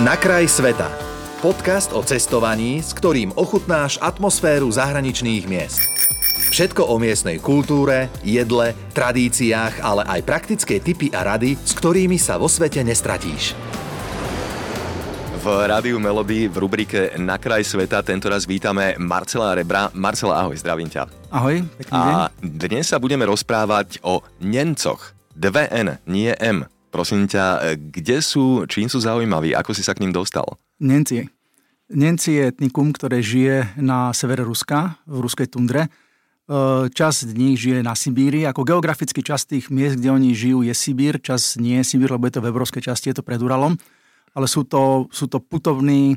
Na kraj sveta. Podcast o cestovaní, s ktorým ochutnáš atmosféru zahraničných miest. Všetko o miestnej kultúre, jedle, tradíciách, ale aj praktické tipy a rady, s ktorými sa vo svete nestratíš. V Rádiu Melody v rubrike Na kraj sveta tento raz vítame Marcela Rebra. Marcela, ahoj, zdravím ťa. Ahoj, pekný deň. A dnes sa budeme rozprávať o Nemcoch. Dve N, nie M. Prosím ťa, kde sú, čím sú zaujímaví, ako si sa k ním dostal? Nemci. Nemci je etnikum, ktoré žije na severe Ruska, v ruskej tundre. E, Časť z nich žije na Sibíri. Ako geografický časť tých miest, kde oni žijú, je Sibír. Čas nie je Sibír, lebo je to v európskej časti, je to pred Uralom. Ale sú to, sú to putovní,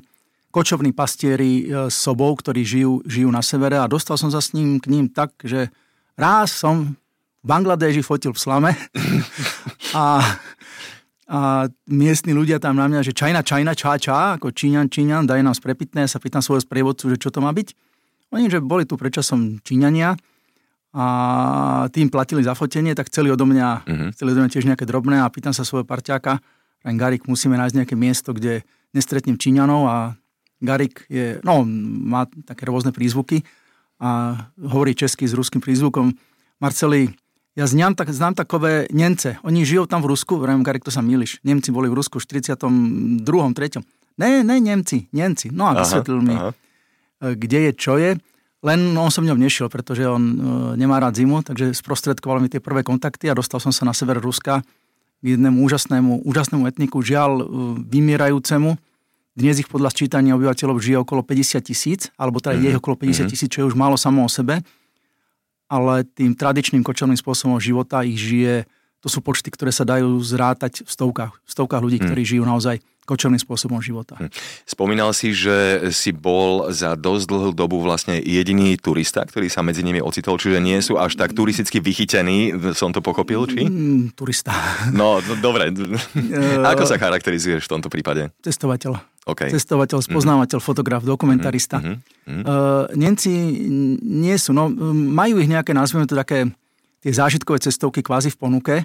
kočovní pastieri e, sobov, ktorí žijú, žijú na severe a dostal som sa s ním k ním tak, že raz som v Bangladeži fotil v slame a a miestni ľudia tam na mňa, že čajna, čajna, čá, čá, ako Číňan, Číňan, daj nám sprepitné, sa pýtam svojho sprievodcu, že čo to má byť. Oni, že boli tu predčasom Číňania a tým platili za fotenie, tak chceli odo mňa, uh-huh. chceli odo mňa tiež nejaké drobné a pýtam sa svojho parťáka, Garik, musíme nájsť nejaké miesto, kde nestretnem Číňanov a Garik je, no, má také rôzne prízvuky a hovorí česky s ruským prízvukom. Marceli, ja znám, tak, znám takové Nemce. Oni žijú tam v Rusku, vrajím, Garek, to sa milíš. Nemci boli v Rusku v 42. 3. Ne, ne, Nemci, Nemci. No a vysvetlil mi, aha. E, kde je, čo je. Len on som ňom nešiel, pretože on uh, nemá rád zimu, takže sprostredkoval mi tie prvé kontakty a dostal som sa na sever Ruska k jednému úžasnému, úžasnému etniku, žiaľ uh, vymierajúcemu. Dnes ich podľa sčítania obyvateľov žije okolo 50 tisíc, alebo teda mm-hmm. je ich okolo 50 mhm. tisíc, čo je už málo samo o sebe ale tým tradičným kočovným spôsobom života ich žije, to sú počty, ktoré sa dajú zrátať v stovkách, v stovkách ľudí, hmm. ktorí žijú naozaj kočovným spôsobom života. Hm. Spomínal si, že si bol za dosť dlhú dobu vlastne jediný turista, ktorý sa medzi nimi ocitol, čiže nie sú až tak turisticky vychytení, som to pochopil, či? Mm, turista. No, no dobre. Ako sa charakterizuješ v tomto prípade? Cestovateľ. Okay. Cestovateľ, mhm. spoznávateľ, mm. fotograf, dokumentarista. Mm-hmm. Mm-hmm. Uh, Nemci nie sú, no majú ich nejaké, nazvime to také tie zážitkové cestovky kvázi v ponuke,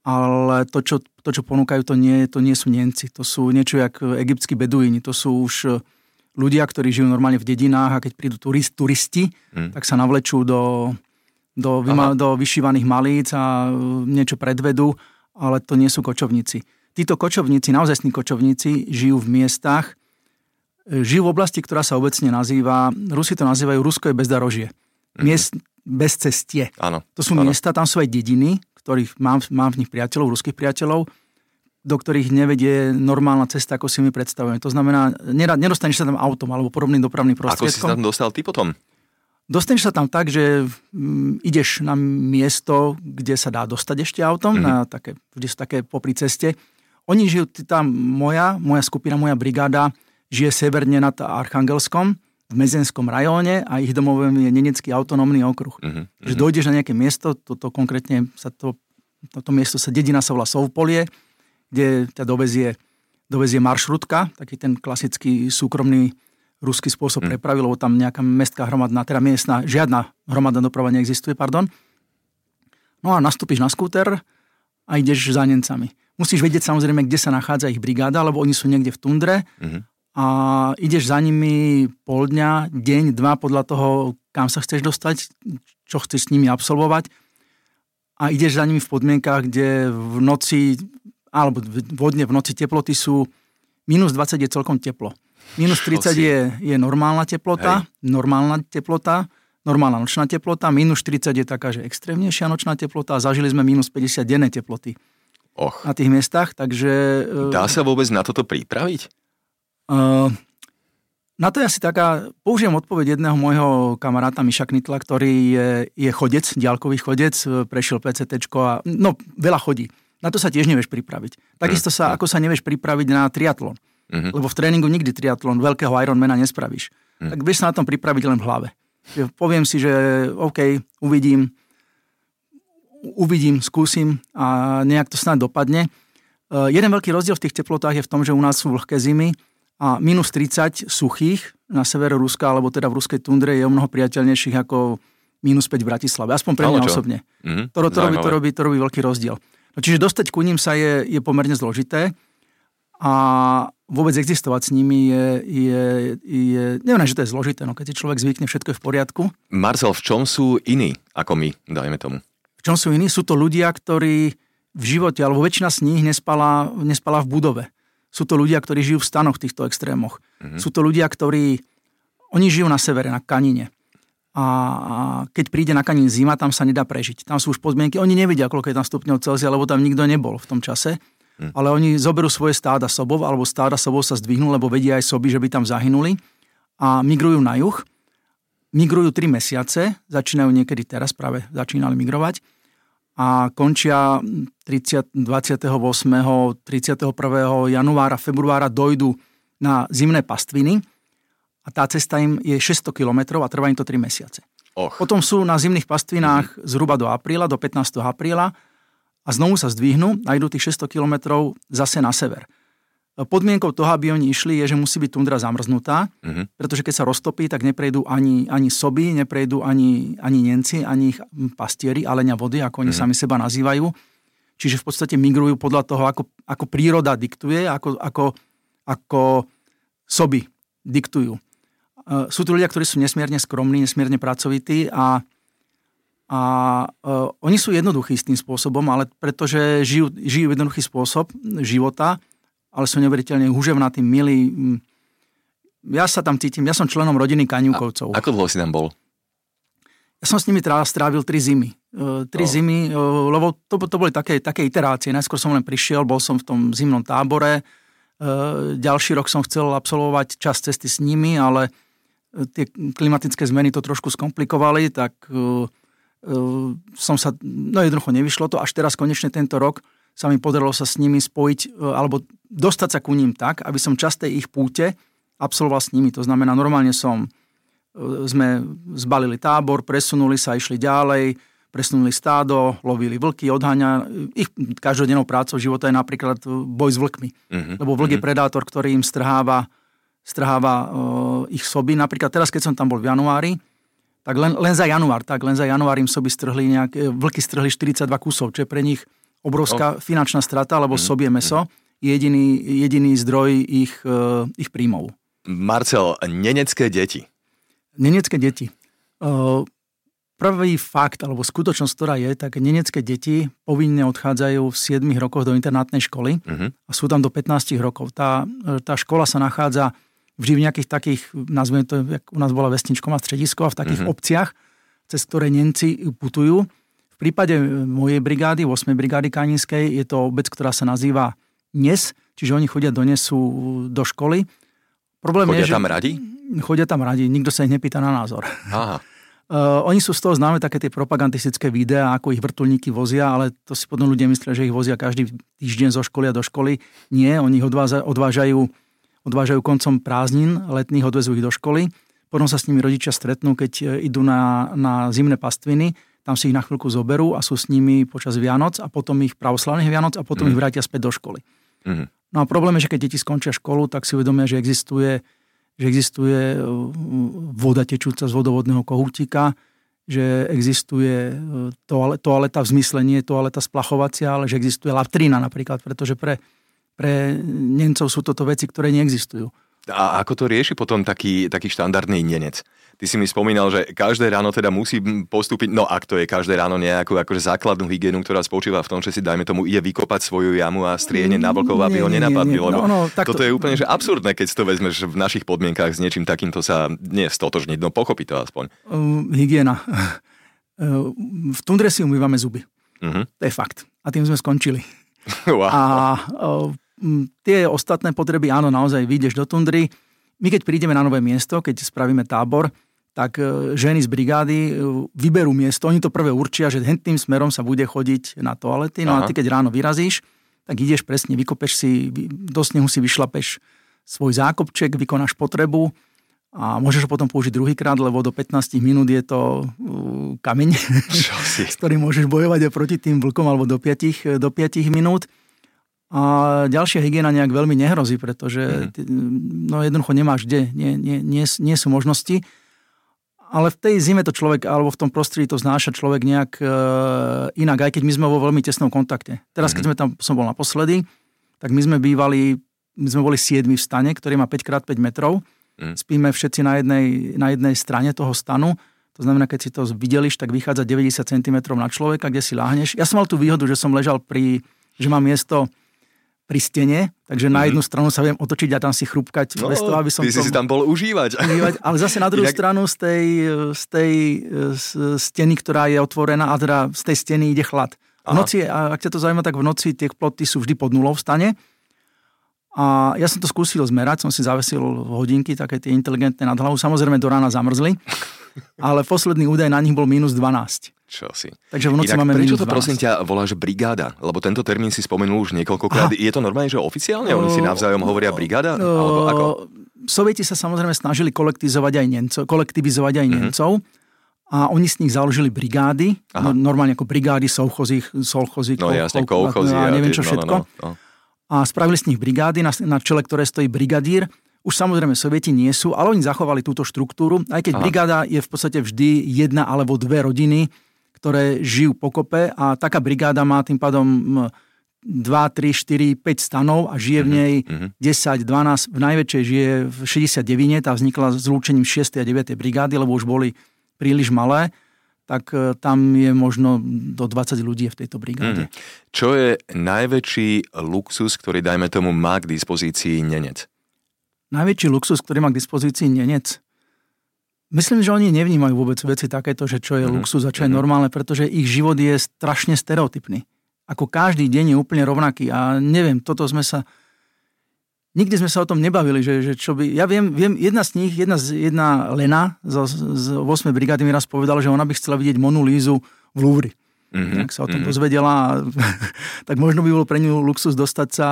ale to, čo, to, čo ponúkajú, to nie, to nie sú Nemci. To sú niečo jak egyptskí beduíni. To sú už e, ľudia, ktorí žijú normálne v dedinách a keď prídu turist, turisti, hmm. tak sa navlečú do, do, vyma, do vyšívaných malíc a e, niečo predvedú, ale to nie sú kočovníci. Títo kočovníci, naozajstní kočovníci, žijú v miestach, e, žijú v oblasti, ktorá sa obecne nazýva, Rusi to nazývajú Rusko je bezdarožie. Hmm. Miest bez cestie. Áno, to sú áno. miesta, tam sú aj dediny, ktorých mám, mám v nich priateľov, ruských priateľov, do ktorých nevedie normálna cesta, ako si my predstavujeme. To znamená, nedostaneš sa tam autom alebo podobným dopravným prostriedkom. Ako si sa tam dostal ty potom? Dostaneš sa tam tak, že mm, ideš na miesto, kde sa dá dostať ešte autom, mm-hmm. na také, vždy sú také popri ceste. Oni žijú tam, moja, moja skupina, moja brigáda žije severne nad Archangelskom, v Mezenskom rajóne a ich domovem je Nenecký autonómny okruh. Uh-huh, uh-huh. Že dojdeš na nejaké miesto, toto konkrétne sa to, toto miesto sa, dedina sa volá Sovpolie, kde ťa dovezie, dovezie maršrutka, taký ten klasický súkromný ruský spôsob uh-huh. prepravy, lebo tam nejaká mestská hromadná, teda miestna, žiadna hromadná doprava neexistuje, pardon. No a nastúpiš na skúter a ideš za Nemcami. Musíš vedieť samozrejme, kde sa nachádza ich brigáda, lebo oni sú niekde v tundre uh-huh a ideš za nimi pol dňa, deň, dva podľa toho, kam sa chceš dostať, čo chceš s nimi absolvovať a ideš za nimi v podmienkach, kde v noci, alebo vodne v noci teploty sú minus 20 je celkom teplo. Minus 30 je, je normálna teplota, Hej. normálna teplota, normálna nočná teplota, minus 40 je taká, že extrémnejšia nočná teplota a zažili sme minus 50 denné teploty. Och. Na tých miestach, takže... Dá sa vôbec na toto pripraviť? Na to je asi taká, použijem odpoveď jedného môjho kamaráta Miša Knitla, ktorý je, je chodec, ďalkový chodec, prešiel PCT a no, veľa chodí. Na to sa tiež nevieš pripraviť. Takisto sa, ako sa nevieš pripraviť na triatlon. Uh-huh. Lebo v tréningu nikdy triatlon veľkého Ironmana nespravíš. Uh-huh. Tak vieš sa na tom pripraviť len v hlave. Poviem si, že OK, uvidím, uvidím, skúsim a nejak to snad dopadne. Uh, jeden veľký rozdiel v tých teplotách je v tom, že u nás sú vlhké zimy a minus 30 suchých na severe Ruska, alebo teda v ruskej tundre je o mnoho priateľnejších ako minus 5 v Bratislave. Aspoň pre mňa osobne. Mm-hmm. To, to, robí, to, robí, to robí veľký rozdiel. No, čiže dostať ku ním sa je, je pomerne zložité a vôbec existovať s nimi je, je, je neviem, že to je zložité, no keď si človek zvykne, všetko je v poriadku. Marcel, v čom sú iní ako my, dajme tomu? V čom sú iní? Sú to ľudia, ktorí v živote, alebo väčšina z nich nespala, nespala v budove. Sú to ľudia, ktorí žijú v stanoch v týchto extrémoch. Mm-hmm. Sú to ľudia, ktorí, oni žijú na severe, na Kanine. A, a keď príde na Kanin zima, tam sa nedá prežiť. Tam sú už podmienky, oni nevedia, koľko je tam stupňov Celzia, lebo tam nikto nebol v tom čase. Hm. Ale oni zoberú svoje stáda sobov, alebo stáda sobov sa zdvihnú, lebo vedia aj soby, že by tam zahynuli a migrujú na juh. Migrujú 3 mesiace, začínajú niekedy teraz, práve začínali migrovať a končia 30, 28. 31. januára, februára dojdu na zimné pastviny a tá cesta im je 600 km a trvá im to 3 mesiace. Och. Potom sú na zimných pastvinách mm-hmm. zhruba do apríla, do 15. apríla a znovu sa zdvihnú a idú tých 600 kilometrov zase na sever. Podmienkou toho, aby oni išli, je, že musí byť tundra zamrznutá, uh-huh. pretože keď sa roztopí, tak neprejdú ani, ani soby, neprejdú ani, ani Nemci, ani ich pastieri, alenia vody, ako oni uh-huh. sami seba nazývajú. Čiže v podstate migrujú podľa toho, ako, ako príroda diktuje, ako, ako, ako soby diktujú. Sú tu ľudia, ktorí sú nesmierne skromní, nesmierne pracovití a a uh, oni sú jednoduchí s tým spôsobom, ale pretože žijú, žijú jednoduchý spôsob života, ale sú neuveriteľne húževnatí, milí. Mm, ja sa tam cítim, ja som členom rodiny Kaňukovcov. A, ako dlho si tam bol? Ja som s nimi strávil tri zimy. Uh, tri oh. zimy, uh, lebo to, to boli také, také iterácie. Najskôr som len prišiel, bol som v tom zimnom tábore. Uh, ďalší rok som chcel absolvovať čas cesty s nimi, ale tie klimatické zmeny to trošku skomplikovali, tak Ehm, som sa, no jednoducho nevyšlo to, až teraz konečne tento rok sa mi podarilo sa s nimi spojiť, e, alebo dostať sa ku ním tak, aby som časté ich púte absolvoval s nimi. To znamená, normálne som, e, sme zbalili tábor, presunuli sa, išli ďalej, presunuli stádo, lovili vlky, odháňa. Ich každodennou prácou života je napríklad boj s vlkmi. Uh-huh. Lebo vlk uh-huh. je mhm. predátor, ktorý im strháva, strháva uh, ich soby. Napríklad teraz, keď som tam bol v januári, tak len, len za január, tak len za január im soby strhli nejaké, vlky strhli 42 kusov, čo je pre nich obrovská oh. finančná strata, lebo mm. sobie meso je jediný, jediný zdroj ich, uh, ich príjmov. Marcel, nenecké deti. Nenecké deti. Uh, prvý fakt, alebo skutočnosť, ktorá je, tak nenecké deti povinne odchádzajú v 7 rokoch do internátnej školy uh-huh. a sú tam do 15 rokov. Tá, tá škola sa nachádza vždy v nejakých takých, nazveme to, jak u nás bola vesničková stredisko a v takých mm-hmm. obciach, cez ktoré Nemci putujú. V prípade mojej brigády, 8. brigády Kaninskej, je to obec, ktorá sa nazýva Nes, čiže oni chodia do Nesu do školy. Problém chodia je, tam že, radi? Chodia tam radi, nikto sa ich nepýta na názor. Aha. Uh, oni sú z toho známe také tie propagandistické videá, ako ich vrtulníky vozia, ale to si potom ľudia myslia, že ich vozia každý týždeň zo školy a do školy. Nie, oni ich odvážajú, odvážajú odvážajú koncom prázdnin letných, odvezú ich do školy. Potom sa s nimi rodičia stretnú, keď e, idú na, na zimné pastviny, tam si ich na chvíľku zoberú a sú s nimi počas Vianoc a potom ich pravoslavných Vianoc a potom mm. ich vrátia späť do školy. Mm. No a problém je, že keď deti skončia školu, tak si uvedomia, že existuje, že existuje e, voda tečúca z vodovodného kohútika, že existuje e, toaleta v zmysle nie toaleta splachovacia, ale že existuje latrína napríklad, pretože pre pre Nemcov sú toto veci, ktoré neexistujú. A ako to rieši potom taký, taký štandardný Nenec? Ty si mi spomínal, že každé ráno teda musí postúpiť, no ak to je každé ráno nejakú akože základnú hygienu, ktorá spočíva v tom, že si dajme tomu ide vykopať svoju jamu a striehne na vlkov, aby nie, ho nenapadli, nie, nie. lebo no, no, toto to... je úplne že absurdné, keď si to vezmeš v našich podmienkách s niečím takýmto sa nie stotožniť, no pochopí to aspoň. Uh, hygiena. Uh, v tundre si umývame zuby. Uh-huh. To je fakt. A tým sme skončili. Wow. A uh, tie ostatné potreby, áno, naozaj vyjdeš do tundry. My keď prídeme na nové miesto, keď spravíme tábor, tak e, ženy z brigády e, vyberú miesto, oni to prvé určia, že tým smerom sa bude chodiť na toalety, no Aha. a ty keď ráno vyrazíš, tak ideš presne, vykopeš si, do snehu si vyšlapeš svoj zákopček, vykonáš potrebu a môžeš ho potom použiť druhýkrát, lebo do 15 minút je to kameň, s ktorým môžeš bojovať proti tým vlkom alebo do 5, do 5 minút. A ďalšia hygiena nejak veľmi nehrozí, pretože mm. no jednoducho nemáš kde, nie, nie, nie, nie sú možnosti. Ale v tej zime to človek, alebo v tom prostredí to znáša človek nejak e, inak, aj keď my sme vo veľmi tesnom kontakte. Teraz, mm. keď mhm. sme tam, som bol naposledy, tak my sme bývali my sme boli siedmi v stane, ktorý má 5x5 metrov. Mm. Spíme všetci na jednej, na jednej strane toho stanu. To znamená, keď si to videliš, tak vychádza 90 cm na človeka, kde si láhneš. Ja som mal tú výhodu, že som ležal pri, že mám miesto pri stene, takže mm-hmm. na mhm. jednu stranu sa viem otočiť a tam si chrúbkať no, bez toho, aby som... Ty si si tam bol užívať. užívať. Ale zase na druhú Inak... stranu z tej, z tej z steny, ktorá je otvorená, a teda z tej steny ide chlad. V noci, ak ťa to zaujíma, tak v noci tie ploty sú vždy pod nulou v stane. A ja som to skúsil zmerať, som si zavesil hodinky, také tie inteligentné nad hlavou. Samozrejme do rána zamrzli, ale posledný údaj na nich bol minus 12. Čo si. Takže v noci Inak, máme prečo to 12. prosím ťa voláš brigáda? Lebo tento termín si spomenul už niekoľkokrát. Je to normálne, že oficiálne? Oni si navzájom hovoria brigáda? Alebo ako? Sovieti sa samozrejme snažili kolektivizovať aj Nemcov, kolektivizovať aj mm-hmm. Nemcov a oni z nich založili brigády, no, normálne ako brigády, sovchozy, solchozy, no, jasne, kolchozy, a neviem čo všetko. No, no, no. A spravili z nich brigády, na, na čele ktoré stojí brigadír. Už samozrejme Sovieti nie sú, ale oni zachovali túto štruktúru, aj keď Aha. brigáda je v podstate vždy jedna alebo dve rodiny, ktoré žijú pokope a taká brigáda má tým pádom 2, 3, 4, 5 stanov a žije v Mhm, nej 10, 12, v najväčšej žije v 69, tá vznikla zlúčením 6. a 9. brigády, lebo už boli príliš malé, tak e, tam je možno do 20 ľudí v tejto brigáde. Mm. Čo je najväčší luxus, ktorý, dajme tomu, má k dispozícii nenec? Najväčší luxus, ktorý má k dispozícii nenec? Myslím, že oni nevnímajú vôbec veci takéto, že čo je mm-hmm. luxus a čo je normálne, pretože ich život je strašne stereotypný. Ako každý deň je úplne rovnaký a neviem, toto sme sa... Nikdy sme sa o tom nebavili, že, že čo by... Ja viem, viem, jedna z nich, jedna, z, jedna Lena z, z 8. brigády mi raz povedala, že ona by chcela vidieť Monu Lízu v Louvre. Mm-hmm. Tak sa o tom mm-hmm. dozvedela, tak možno by bolo pre ňu luxus dostať sa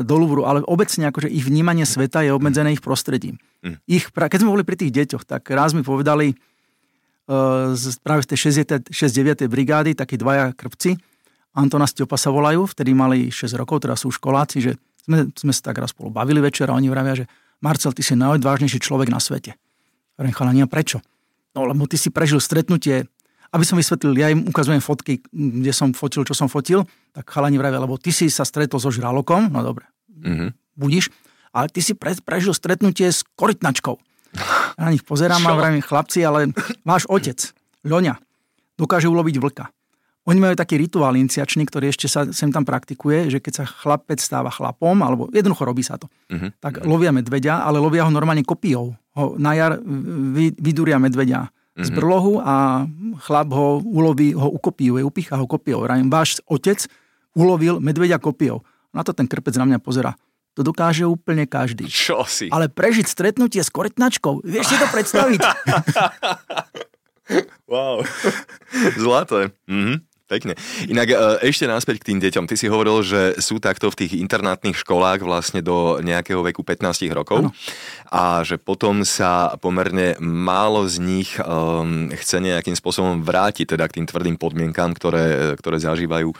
do Louvru, ale obecne akože ich vnímanie sveta je obmedzené ich prostredím. Mm. Ich, keď sme boli pri tých deťoch, tak raz mi povedali uh, z, práve z tej 69. brigády, takí dvaja krvci, Antona Stiopa sa volajú, vtedy mali 6 rokov, teraz sú školáci, že sme, sme sa tak raz spolu bavili večer a oni vravia, že Marcel, ty si najodvážnejší človek na svete. Hovorím, chalania, prečo? No lebo ty si prežil stretnutie aby som vysvetlil, ja im ukazujem fotky, kde som fotil, čo som fotil, tak chalani vravia, lebo ty si sa stretol so žralokom, no dobre, mm-hmm. budíš, ale ty si pre, prežil stretnutie s korytnačkou. Ja na nich pozerám a vravím, chlapci, ale váš otec, Ľoňa, dokáže uloviť vlka. Oni majú taký rituál iniciačný, ktorý ešte sa sem tam praktikuje, že keď sa chlapec stáva chlapom, alebo jednoducho robí sa to, mm-hmm. tak lovia medveďa, ale lovia ho normálne kopijou. Ho na jar vydúria medveďa z mhm. brlohu a chlap ho uloví, ho ukopíjuje, upícha ho kopiou. Rajím, váš otec ulovil medveďa kopiou. Na to ten krpec na mňa pozera. To dokáže úplne každý. Čo si? Ale prežiť stretnutie s korytnačkou, vieš si to predstaviť? wow. Zlaté. Mhm. Pekne. Inak e, ešte náspäť k tým deťom. Ty si hovoril, že sú takto v tých internátnych školách vlastne do nejakého veku 15 rokov ano. a že potom sa pomerne málo z nich um, chce nejakým spôsobom vrátiť teda k tým tvrdým podmienkám, ktoré, ktoré zažívajú um,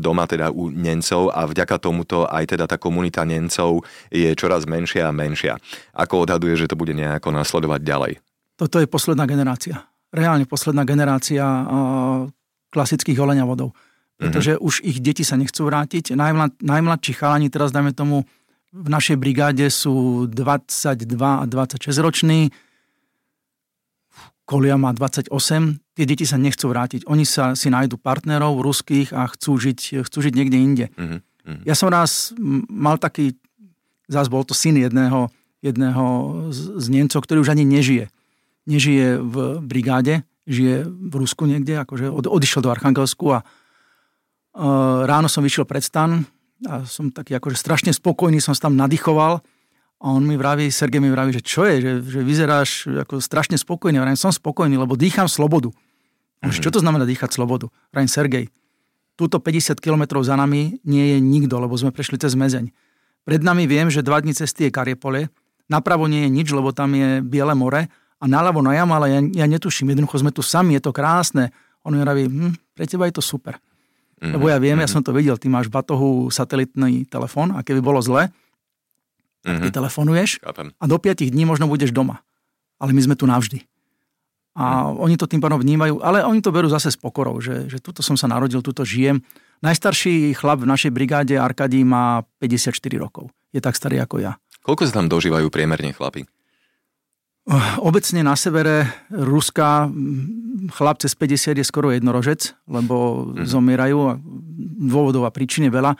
doma teda u Nencov a vďaka tomuto aj teda tá komunita Nencov je čoraz menšia a menšia. Ako odhaduje, že to bude nejako nasledovať ďalej? Toto je posledná generácia reálne posledná generácia klasických vodov. Pretože mm-hmm. už ich deti sa nechcú vrátiť. Najmlad, najmladší chalani teraz, dajme tomu, v našej brigáde sú 22 a 26 roční. Kolia má 28. Tie deti sa nechcú vrátiť. Oni sa si nájdu partnerov ruských a chcú žiť, chcú žiť niekde inde. Mm-hmm. Ja som raz mal taký, zás bol to syn jedného, jedného z, z Nemcov, ktorý už ani nežije. Nežije v brigáde, žije v Rusku niekde, akože od, odišiel do Archangelsku a uh, ráno som vyšiel pred stan a som taký akože strašne spokojný, som sa tam nadýchoval a on mi vraví, Sergej mi vraví, že čo je, že, že vyzeráš ako strašne spokojný. Vrajím, som spokojný, lebo dýcham slobodu. Mm-hmm. Čo to znamená dýchať slobodu? Vrajím, Sergej, túto 50 kilometrov za nami nie je nikto, lebo sme prešli cez mezeň. Pred nami viem, že dva dní cesty je Kariepole, napravo nie je nič, lebo tam je Biele more a naľavo na jam, ale ja, ja netuším, jednoducho sme tu sami, je to krásne. On mi hovorí, hm, pre teba je to super. Mm-hmm. Lebo ja viem, mm-hmm. ja som to videl, ty máš batohu satelitný telefón a keby bolo zle, tak ty mm-hmm. telefonuješ a do 5 dní možno budeš doma. Ale my sme tu navždy. A mm. oni to tým pádom vnímajú, ale oni to berú zase s pokorou, že, že tuto som sa narodil, tuto žijem Najstarší chlap v našej brigáde Arkadí má 54 rokov. Je tak starý ako ja. Koľko sa tam dožívajú priemerne chlapi? Obecne na severe Ruska chlap cez 50 je skoro jednorožec, lebo mm. zomierajú a dôvodov a príčine veľa.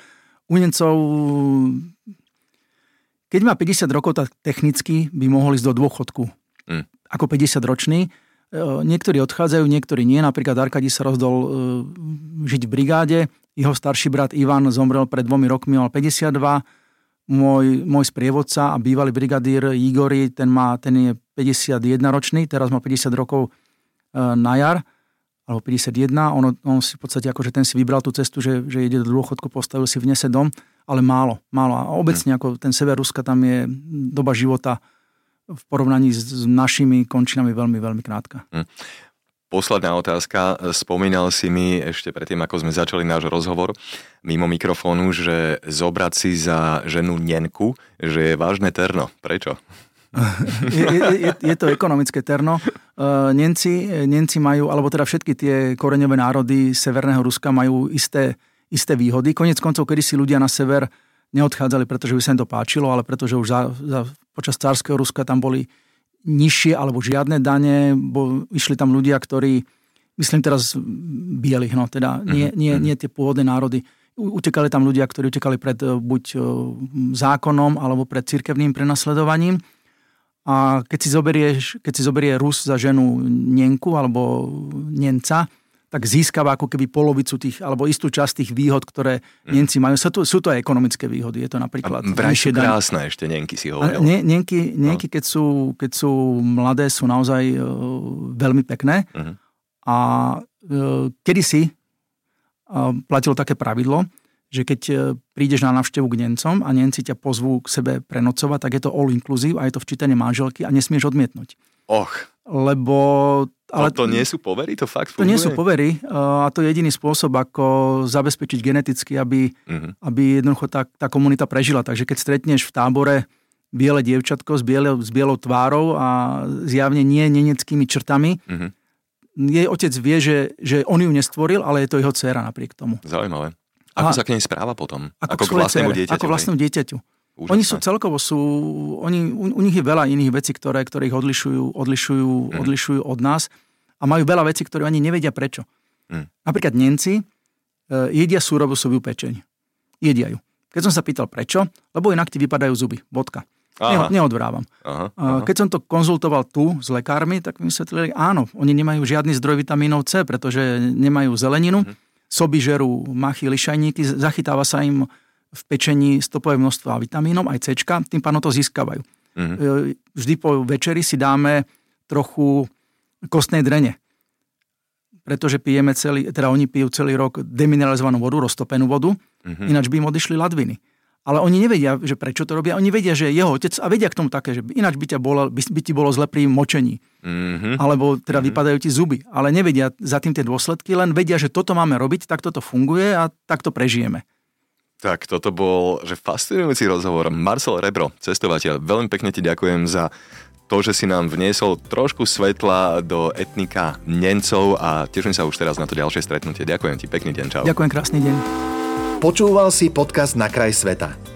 U Nemcov, keď má 50 rokov, tak technicky by mohol ísť do dôchodku. Mm. Ako 50 ročný E, niektorí odchádzajú, niektorí nie. Napríklad Arkadi sa rozdol e, žiť v brigáde. Jeho starší brat Ivan zomrel pred dvomi rokmi, mal 52. Môj, môj sprievodca a bývalý brigadír Igori, ten, má, ten je 51 ročný, teraz má 50 rokov e, na jar, alebo 51. On, on si v podstate akože ten si vybral tú cestu, že, že ide do dôchodku, postavil si vnese dom, ale málo, málo. A obecne ako ten sever Ruska, tam je doba života v porovnaní s našimi končinami veľmi, veľmi krátka. Hm. Posledná otázka. Spomínal si mi ešte predtým, ako sme začali náš rozhovor mimo mikrofónu, že zobrať si za ženu Nenku, že je vážne terno. Prečo? Je, je, je to ekonomické terno. Nemci, Nemci majú, alebo teda všetky tie koreňové národy Severného Ruska majú isté, isté výhody. Konec koncov, kedy si ľudia na sever neodchádzali, pretože by sa im to páčilo, ale pretože už za, za počas cárskeho Ruska tam boli nižšie alebo žiadne dane, bo išli tam ľudia, ktorí, myslím teraz bielých, no teda nie, mhm, nie, mhm. nie tie pôvodné národy, utekali tam ľudia, ktorí utekali pred buď eh, zákonom alebo pred cirkevným prenasledovaním. A keď si, zoberieš, keď si zoberie Rus za ženu Nenku alebo Nemca, tak získava ako keby polovicu tých, alebo istú časť tých výhod, ktoré mm. Nemci majú. Sú to, sú to aj ekonomické výhody. Je to napríklad... A sú krásne ešte Nenky si hovoril. Nie, Nenky, Nenky no. keď, sú, keď sú mladé, sú naozaj uh, veľmi pekné. Mm. A uh, kedysi uh, platilo také pravidlo, že keď prídeš na návštevu k Nemcom a Nemci ťa pozvú k sebe prenocovať, tak je to all inclusive a je to včítanie manželky a nesmieš odmietnúť. Och. Lebo ale to nie sú povery? To fakt funguje? To nie sú povery a to je jediný spôsob, ako zabezpečiť geneticky, aby, uh-huh. aby jednoducho tá, tá komunita prežila. Takže keď stretneš v tábore biele dievčatko s, biele, s bielou tvárou a zjavne nie neneckými črtami, uh-huh. jej otec vie, že, že on ju nestvoril, ale je to jeho dcéra napriek tomu. Zaujímavé. Ako a, sa k nej správa potom? Ako, ako k vlastnému dieťaťu? Ako vlastnému dieťaťu. Úžasné. Oni sú celkovo sú, oni, u, u nich je veľa iných vecí, ktoré, ktoré ich odlišujú, odlišujú, mm. odlišujú od nás a majú veľa vecí, ktoré ani nevedia prečo. Mm. Napríklad Nemci e, jedia súrovosovú pečeň. Jedia ju. Keď som sa pýtal prečo, lebo inak ti vypadajú zuby. Bodka. Aha. neodvrávam. Aha, aha. Keď som to konzultoval tu s lekármi, tak mi vysvetlili, áno, oni nemajú žiadny zdroj vitamínov C, pretože nemajú zeleninu, mm. Soby žerú machy, lišajníky, zachytáva sa im v pečení stopové množstvo vitamínom, aj C, tým pádom to získavajú. Mm-hmm. Vždy po večeri si dáme trochu kostnej drene. Pretože pijeme celý, teda oni pijú celý rok demineralizovanú vodu, roztopenú vodu, mm-hmm. ináč by im odišli ladviny. Ale oni nevedia, že prečo to robia. Oni vedia, že jeho otec, a vedia k tomu také, že ináč by, ťa bolo, by, by ti bolo zle pri močení. Mm-hmm. Alebo teda mm-hmm. vypadajú ti zuby. Ale nevedia za tým tie dôsledky, len vedia, že toto máme robiť, tak toto funguje a takto prežijeme. Tak toto bol že fascinujúci rozhovor. Marcel Rebro, cestovateľ, veľmi pekne ti ďakujem za to, že si nám vniesol trošku svetla do etnika Nemcov a teším sa už teraz na to ďalšie stretnutie. Ďakujem ti, pekný deň, čau. Ďakujem, krásny deň. Počúval si podcast Na kraj sveta.